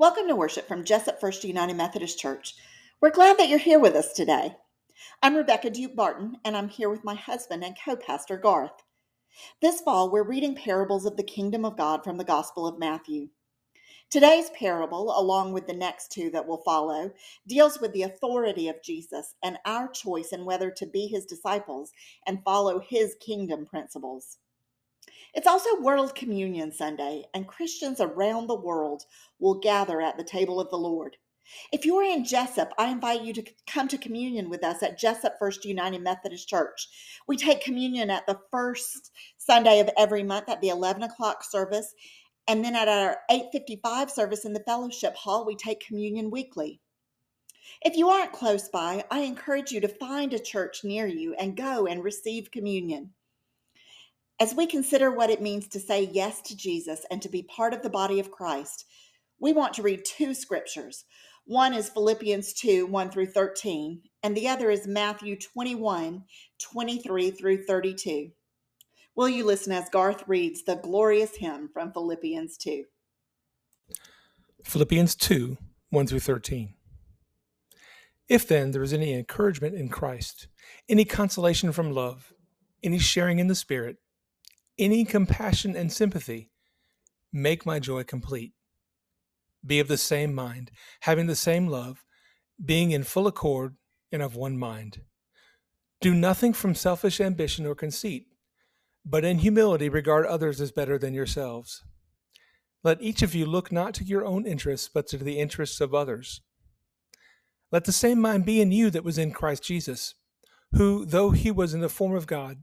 Welcome to worship from Jessup First United Methodist Church. We're glad that you're here with us today. I'm Rebecca Duke Barton, and I'm here with my husband and co pastor Garth. This fall, we're reading parables of the kingdom of God from the Gospel of Matthew. Today's parable, along with the next two that will follow, deals with the authority of Jesus and our choice in whether to be his disciples and follow his kingdom principles. It's also World Communion Sunday, and Christians around the world will gather at the table of the Lord. If you are in Jessup, I invite you to come to communion with us at Jessup First United Methodist Church. We take communion at the first Sunday of every month at the 11 o'clock service, and then at our 8:55 service in the fellowship hall, we take communion weekly. If you aren't close by, I encourage you to find a church near you and go and receive communion. As we consider what it means to say yes to Jesus and to be part of the body of Christ, we want to read two scriptures. One is Philippians 2 1 through 13, and the other is Matthew 21 23 through 32. Will you listen as Garth reads the glorious hymn from Philippians 2? Philippians 2 1 through 13. If then there is any encouragement in Christ, any consolation from love, any sharing in the Spirit, any compassion and sympathy, make my joy complete. Be of the same mind, having the same love, being in full accord and of one mind. Do nothing from selfish ambition or conceit, but in humility regard others as better than yourselves. Let each of you look not to your own interests, but to the interests of others. Let the same mind be in you that was in Christ Jesus, who, though he was in the form of God,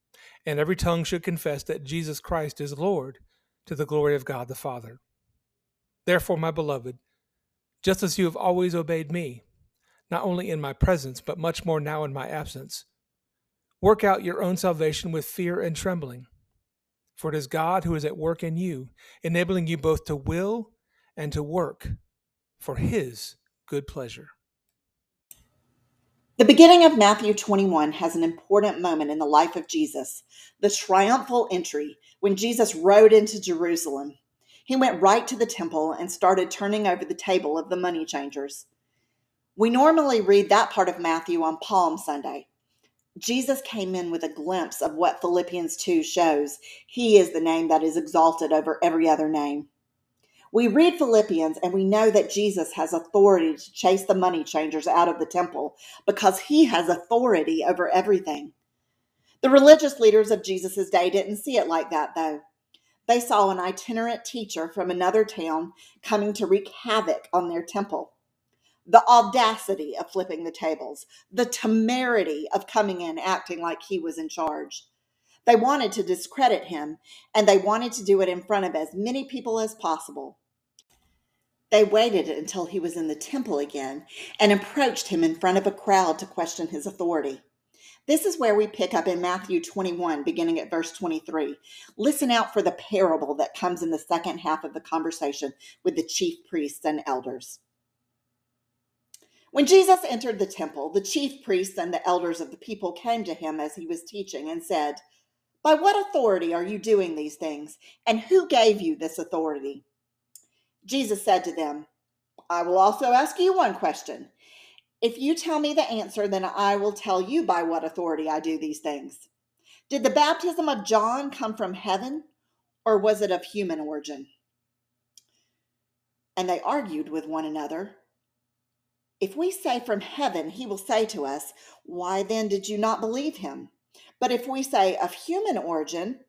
and every tongue should confess that Jesus Christ is Lord to the glory of God the Father. Therefore, my beloved, just as you have always obeyed me, not only in my presence, but much more now in my absence, work out your own salvation with fear and trembling. For it is God who is at work in you, enabling you both to will and to work for his good pleasure. The beginning of Matthew 21 has an important moment in the life of Jesus the triumphal entry when Jesus rode into Jerusalem. He went right to the temple and started turning over the table of the money changers. We normally read that part of Matthew on Palm Sunday. Jesus came in with a glimpse of what Philippians 2 shows. He is the name that is exalted over every other name. We read Philippians and we know that Jesus has authority to chase the money changers out of the temple because he has authority over everything. The religious leaders of Jesus' day didn't see it like that, though. They saw an itinerant teacher from another town coming to wreak havoc on their temple. The audacity of flipping the tables, the temerity of coming in acting like he was in charge. They wanted to discredit him, and they wanted to do it in front of as many people as possible. They waited until he was in the temple again and approached him in front of a crowd to question his authority. This is where we pick up in Matthew 21, beginning at verse 23. Listen out for the parable that comes in the second half of the conversation with the chief priests and elders. When Jesus entered the temple, the chief priests and the elders of the people came to him as he was teaching and said, By what authority are you doing these things? And who gave you this authority? Jesus said to them, I will also ask you one question. If you tell me the answer, then I will tell you by what authority I do these things. Did the baptism of John come from heaven, or was it of human origin? And they argued with one another. If we say from heaven, he will say to us, Why then did you not believe him? But if we say of human origin,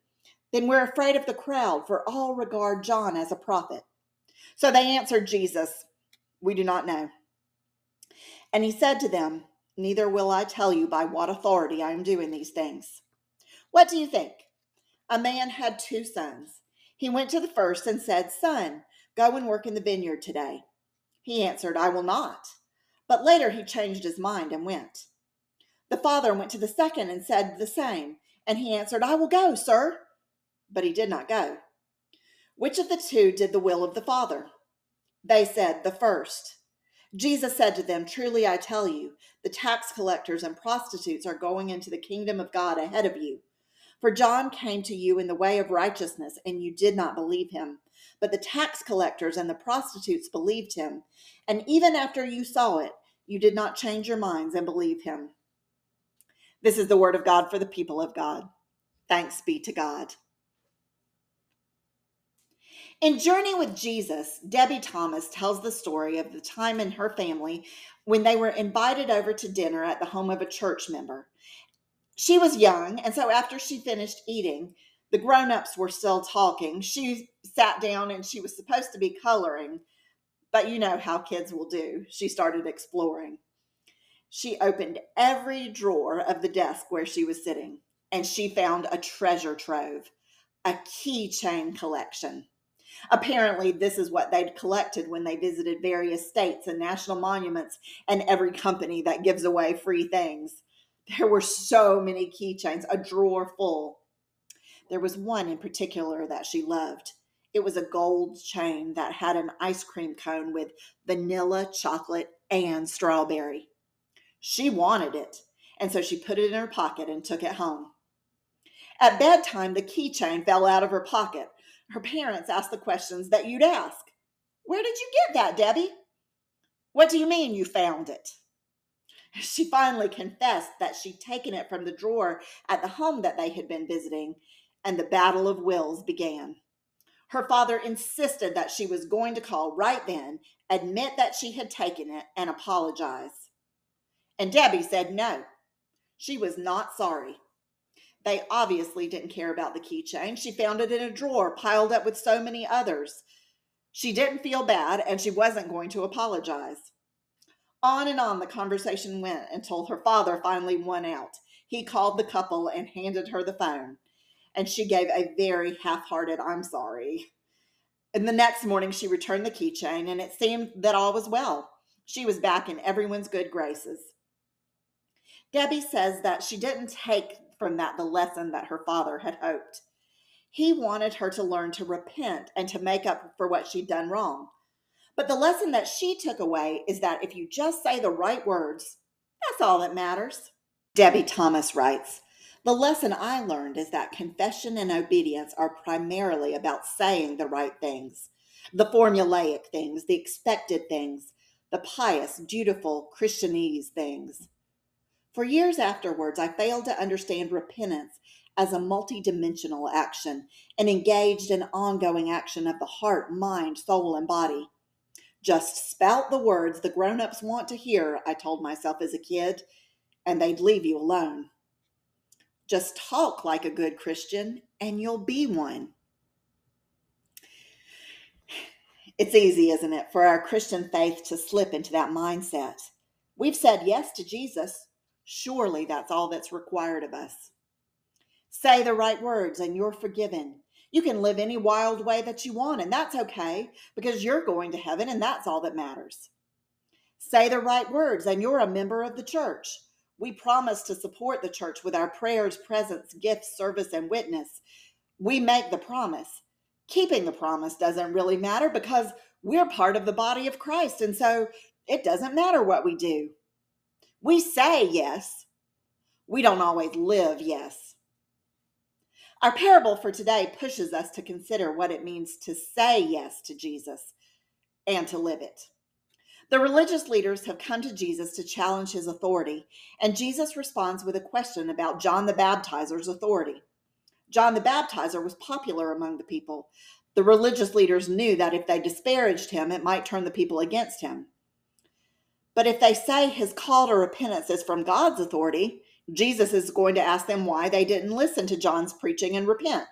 then we're afraid of the crowd, for all regard John as a prophet. So they answered Jesus, We do not know. And he said to them, Neither will I tell you by what authority I am doing these things. What do you think? A man had two sons. He went to the first and said, Son, go and work in the vineyard today. He answered, I will not. But later he changed his mind and went. The father went to the second and said the same. And he answered, I will go, sir. But he did not go. Which of the two did the will of the father? They said, The first. Jesus said to them, Truly I tell you, the tax collectors and prostitutes are going into the kingdom of God ahead of you. For John came to you in the way of righteousness, and you did not believe him. But the tax collectors and the prostitutes believed him. And even after you saw it, you did not change your minds and believe him. This is the word of God for the people of God. Thanks be to God. In Journey with Jesus, Debie Thomas tells the story of the time in her family when they were invited over to dinner at the home of a church member. She was young, and so after she finished eating, the grown ups were still talking. She sat down and she was supposed to be coloring, but you know how kids will do. She started exploring. She opened every drawer of the desk where she was sitting, and she found a treasure trove, a keychain collection. Apparently, this is what they'd collected when they visited various states and national monuments and every company that gives away free things. There were so many keychains, a drawer full. There was one in particular that she loved. It was a gold chain that had an ice cream cone with vanilla, chocolate, and strawberry. She wanted it, and so she put it in her pocket and took it home. At bedtime, the keychain fell out of her pocket, her parents asked the questions that you'd ask. Where did you get that, Debie? What do you mean you found it? She finally confessed that she'd taken it from the drawer at the home that they had been visiting, and the battle of wills began. Her father insisted that she was going to call right then, admit that she had taken it, and apologize. And Debie said no. She was not sorry. They obviously didn't care about the keychain. She found it in a drawer piled up with so many others. She didn't feel bad and she wasn't going to apologize. On and on the conversation went until her father finally won out. He called the couple and handed her the phone, and she gave a very half hearted, I'm sorry. And the next morning, she returned the keychain, and it seemed that all was well. She was back in everyone's good graces. Debie says that she didn't take from that the lesson that her father had hoped. He wanted her to learn to repent and to make up for what she'd done wrong. But the lesson that she took away is that if you just say the right words, that's all that matters. Debie Thomas writes The lesson I learned is that confession and obedience are primarily about saying the right things, the formulaic things, the expected things, the pious, dutiful, Christianese things. For years afterwards, I failed to understand repentance as a multidimensional action, and engaged in ongoing action of the heart, mind, soul, and body. Just spout the words the grown ups want to hear, I told myself as a kid, and they'd leave you alone. Just talk like a good Christian, and you'll be one. It's easy, isn't it, for our Christian faith to slip into that mindset. We've said yes to Jesus, Surely that's all that's required of us. Say the right words and you're forgiven. You can live any wild way that you want, and that's okay because you're going to heaven and that's all that matters. Say the right words and you're a member of the church. We promise to support the church with our prayers, presence, gifts, service, and witness. We make the promise. Keeping the promise doesn't really matter because we're part of the body of Christ, and so it doesn't matter what we do. We say yes, we don't always live yes. Our parable for today pushes us to consider what it means to say yes to Jesus and to live it. The religious leaders have come to Jesus to challenge his authority, and Jesus responds with a question about John the Baptizer's authority. John the Baptizer was popular among the people. The religious leaders knew that if they disparaged him, it might turn the people against him. But if they say his call to repentance is from God's authority, Jesus is going to ask them why they didn't listen to John's preaching and repent.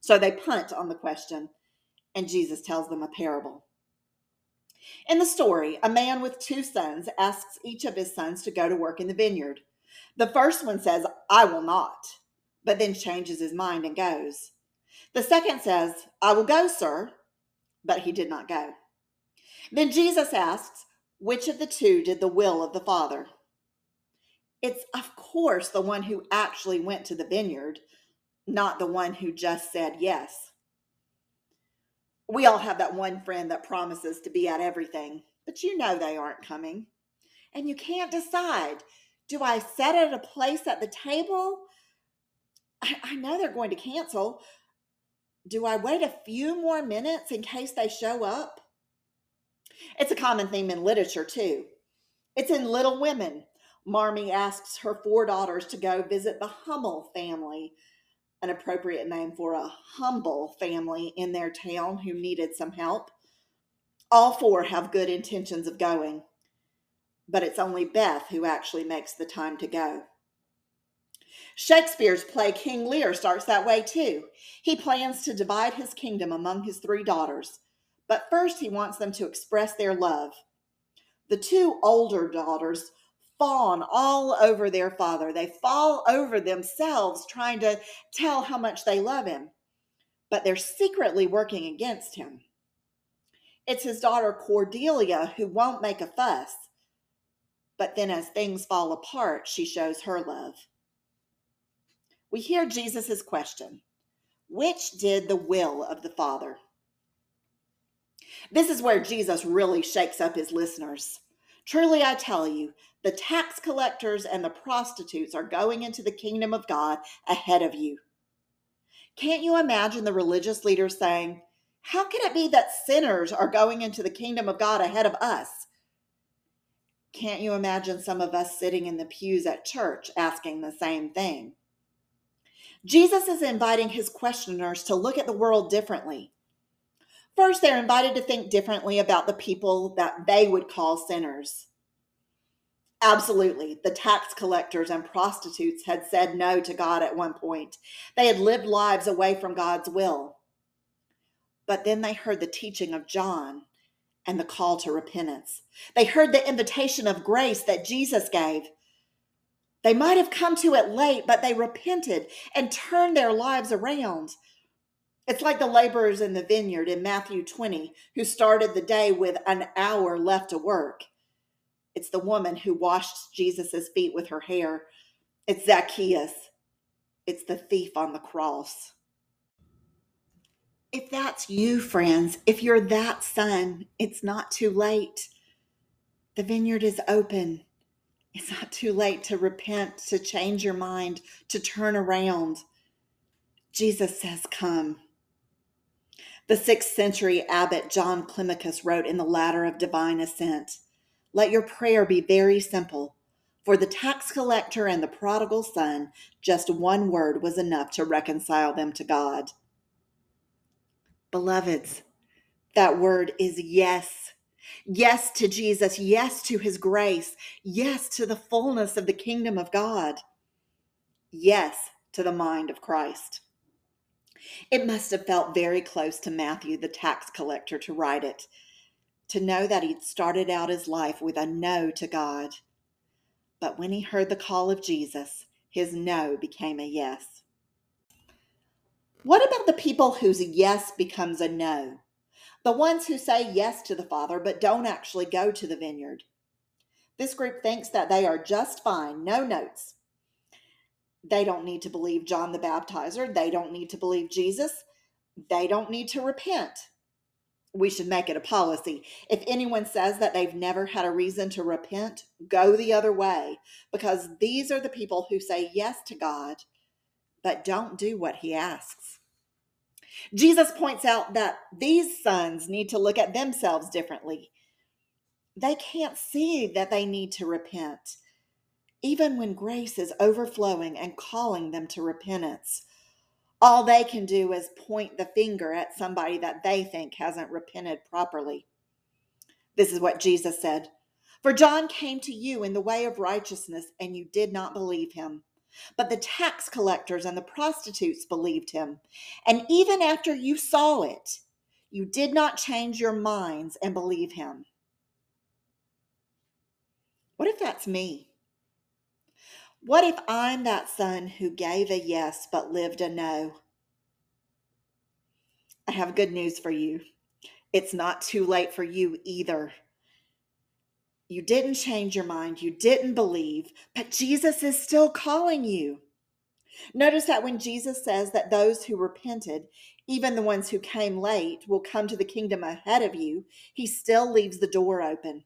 So they punt on the question, and Jesus tells them a parable. In the story, a man with two sons asks each of his sons to go to work in the vineyard. The first one says, I will not, but then changes his mind and goes. The second says, I will go, sir, but he did not go. Then Jesus asks, Which of the two did the will of the Father? It's, of course, the one who actually went to the vineyard, not the one who just said yes. We all have that one friend that promises to be at everything, but you know they aren't coming. And you can't decide do I set at a place at the table? I, I know they're going to cancel. Do I wait a few more minutes in case they show up? It's a common theme in literature, too. It's in Little Women. Marmee asks her four daughters to go visit the Hummel family, an appropriate name for a humble family in their town who needed some help. All four have good intentions of going, but it's only Beth who actually makes the time to go. Shakespeare's play King Lear starts that way too. He plans to divide his kingdom among his three daughters, but first he wants them to express their love. The two older daughters fawn all over their father. They fall over themselves trying to tell how much they love him, but they're secretly working against him. It's his daughter Cordelia who won't make a fuss, but then as things fall apart, she shows her love. We hear Jesus' question Which did the will of the Father? This is where Jesus really shakes up his listeners. Truly, I tell you, the tax collectors and the prostitutes are going into the kingdom of God ahead of you. Can't you imagine the religious leaders saying, How can it be that sinners are going into the kingdom of God ahead of us? Can't you imagine some of us sitting in the pews at church asking the same thing? Jesus is inviting his questioners to look at the world differently. First, they're invited to think differently about the people that they would call sinners. Absolutely. The tax collectors and prostitutes had said no to God at one point. They had lived lives away from God's will. But then they heard the teaching of John and the call to repentance. They heard the invitation of grace that Jesus gave. They might have come to it late, but they repented and turned their lives around. It's like the laborers in the vineyard in Matthew 20 who started the day with an hour left to work. It's the woman who washed Jesus' feet with her hair. It's Zacchaeus. It's the thief on the cross. If that's you, friends, if you're that son, it's not too late. The vineyard is open. It's not too late to repent, to change your mind, to turn around. Jesus says, Come. The sixth century abbot John Climacus wrote in the Ladder of Divine Ascent let your prayer be very simple. For the tax collector and the prodigal son, just one word was enough to reconcile them to God. Beloveds, that word is yes. Yes to Jesus, yes to his grace, yes to the fullness of the kingdom of God, yes to the mind of Christ. It must have felt very close to Matthew, the tax collector, to write it to know that he'd started out his life with a no to God. But when he heard the call of Jesus, his no became a yes. What about the people whose yes becomes a no? The ones who say yes to the Father but don't actually go to the vineyard. This group thinks that they are just fine, no notes. They don't need to believe John the Baptizer. They don't need to believe Jesus. They don't need to repent we should make it a policy. If anyone says that they've never had a reason to repent, go the other way because these are the people who say yes to God but don't do what he asks. Jesus points out that these sons need to look at themselves differently. They can't see that they need to repent, even when grace is overflowing and calling them to repentance all they can do is point the finger at somebody that they think hasn't repented properly. This is what Jesus said For John came to you in the way of righteousness, and you did not believe him. But the tax collectors and the prostitutes believed him. And even after you saw it, you did not change your minds and believe him. What if that's me? What if I'm that son who gave a yes but lived a no? I have good news for you. It's not too late for you either. You didn't change your mind, you didn't believe, but Jesus is still calling you. Notice that when Jesus says that those who repented, even the ones who came late, will come to the kingdom ahead of you, he still leaves the door open.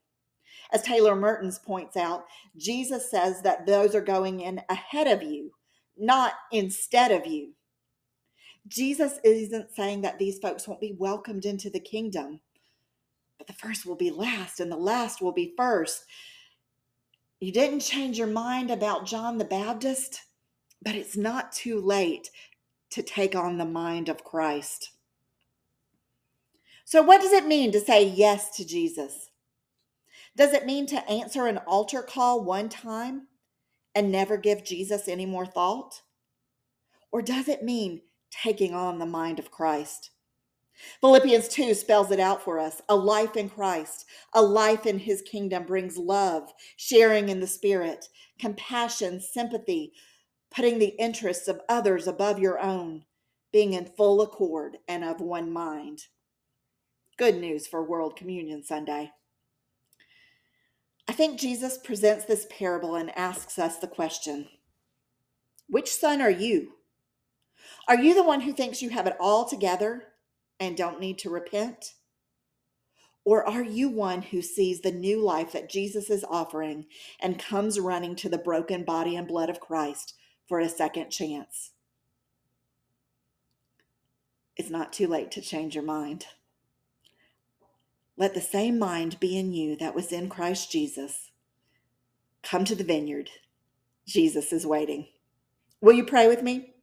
As Taylor Mertins points out, Jesus says that those are going in ahead of you, not instead of you. Jesus isn't saying that these folks won't be welcomed into the kingdom, but the first will be last and the last will be first. You didn't change your mind about John the Baptist, but it's not too late to take on the mind of Christ. So, what does it mean to say yes to Jesus? Does it mean to answer an altar call one time and never give Jesus any more thought? Or does it mean taking on the mind of Christ? Philippians 2 spells it out for us. A life in Christ, a life in his kingdom brings love, sharing in the spirit, compassion, sympathy, putting the interests of others above your own, being in full accord and of one mind. Good news for World Communion Sunday. I think Jesus presents this parable and asks us the question Which son are you? Are you the one who thinks you have it all together and don't need to repent? Or are you one who sees the new life that Jesus is offering and comes running to the broken body and blood of Christ for a second chance? It's not too late to change your mind. Let the same mind be in you that was in Christ Jesus. Come to the vineyard. Jesus is waiting. Will you pray with me?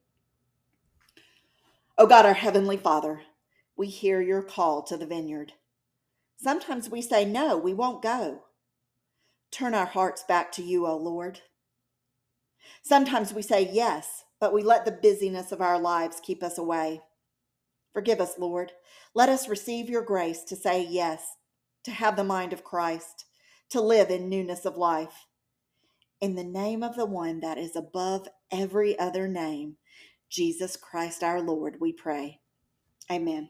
Oh God, our Heavenly Father, we hear your call to the vineyard. Sometimes we say, No, we won't go. Turn our hearts back to you, O Lord. Sometimes we say yes, but we let the busyness of our lives keep us away. Forgive us, Lord. Let us receive your grace to say yes, to have the mind of Christ, to live in newness of life. In the name of the one that is above every other name, Jesus Christ our Lord, we pray. Amen.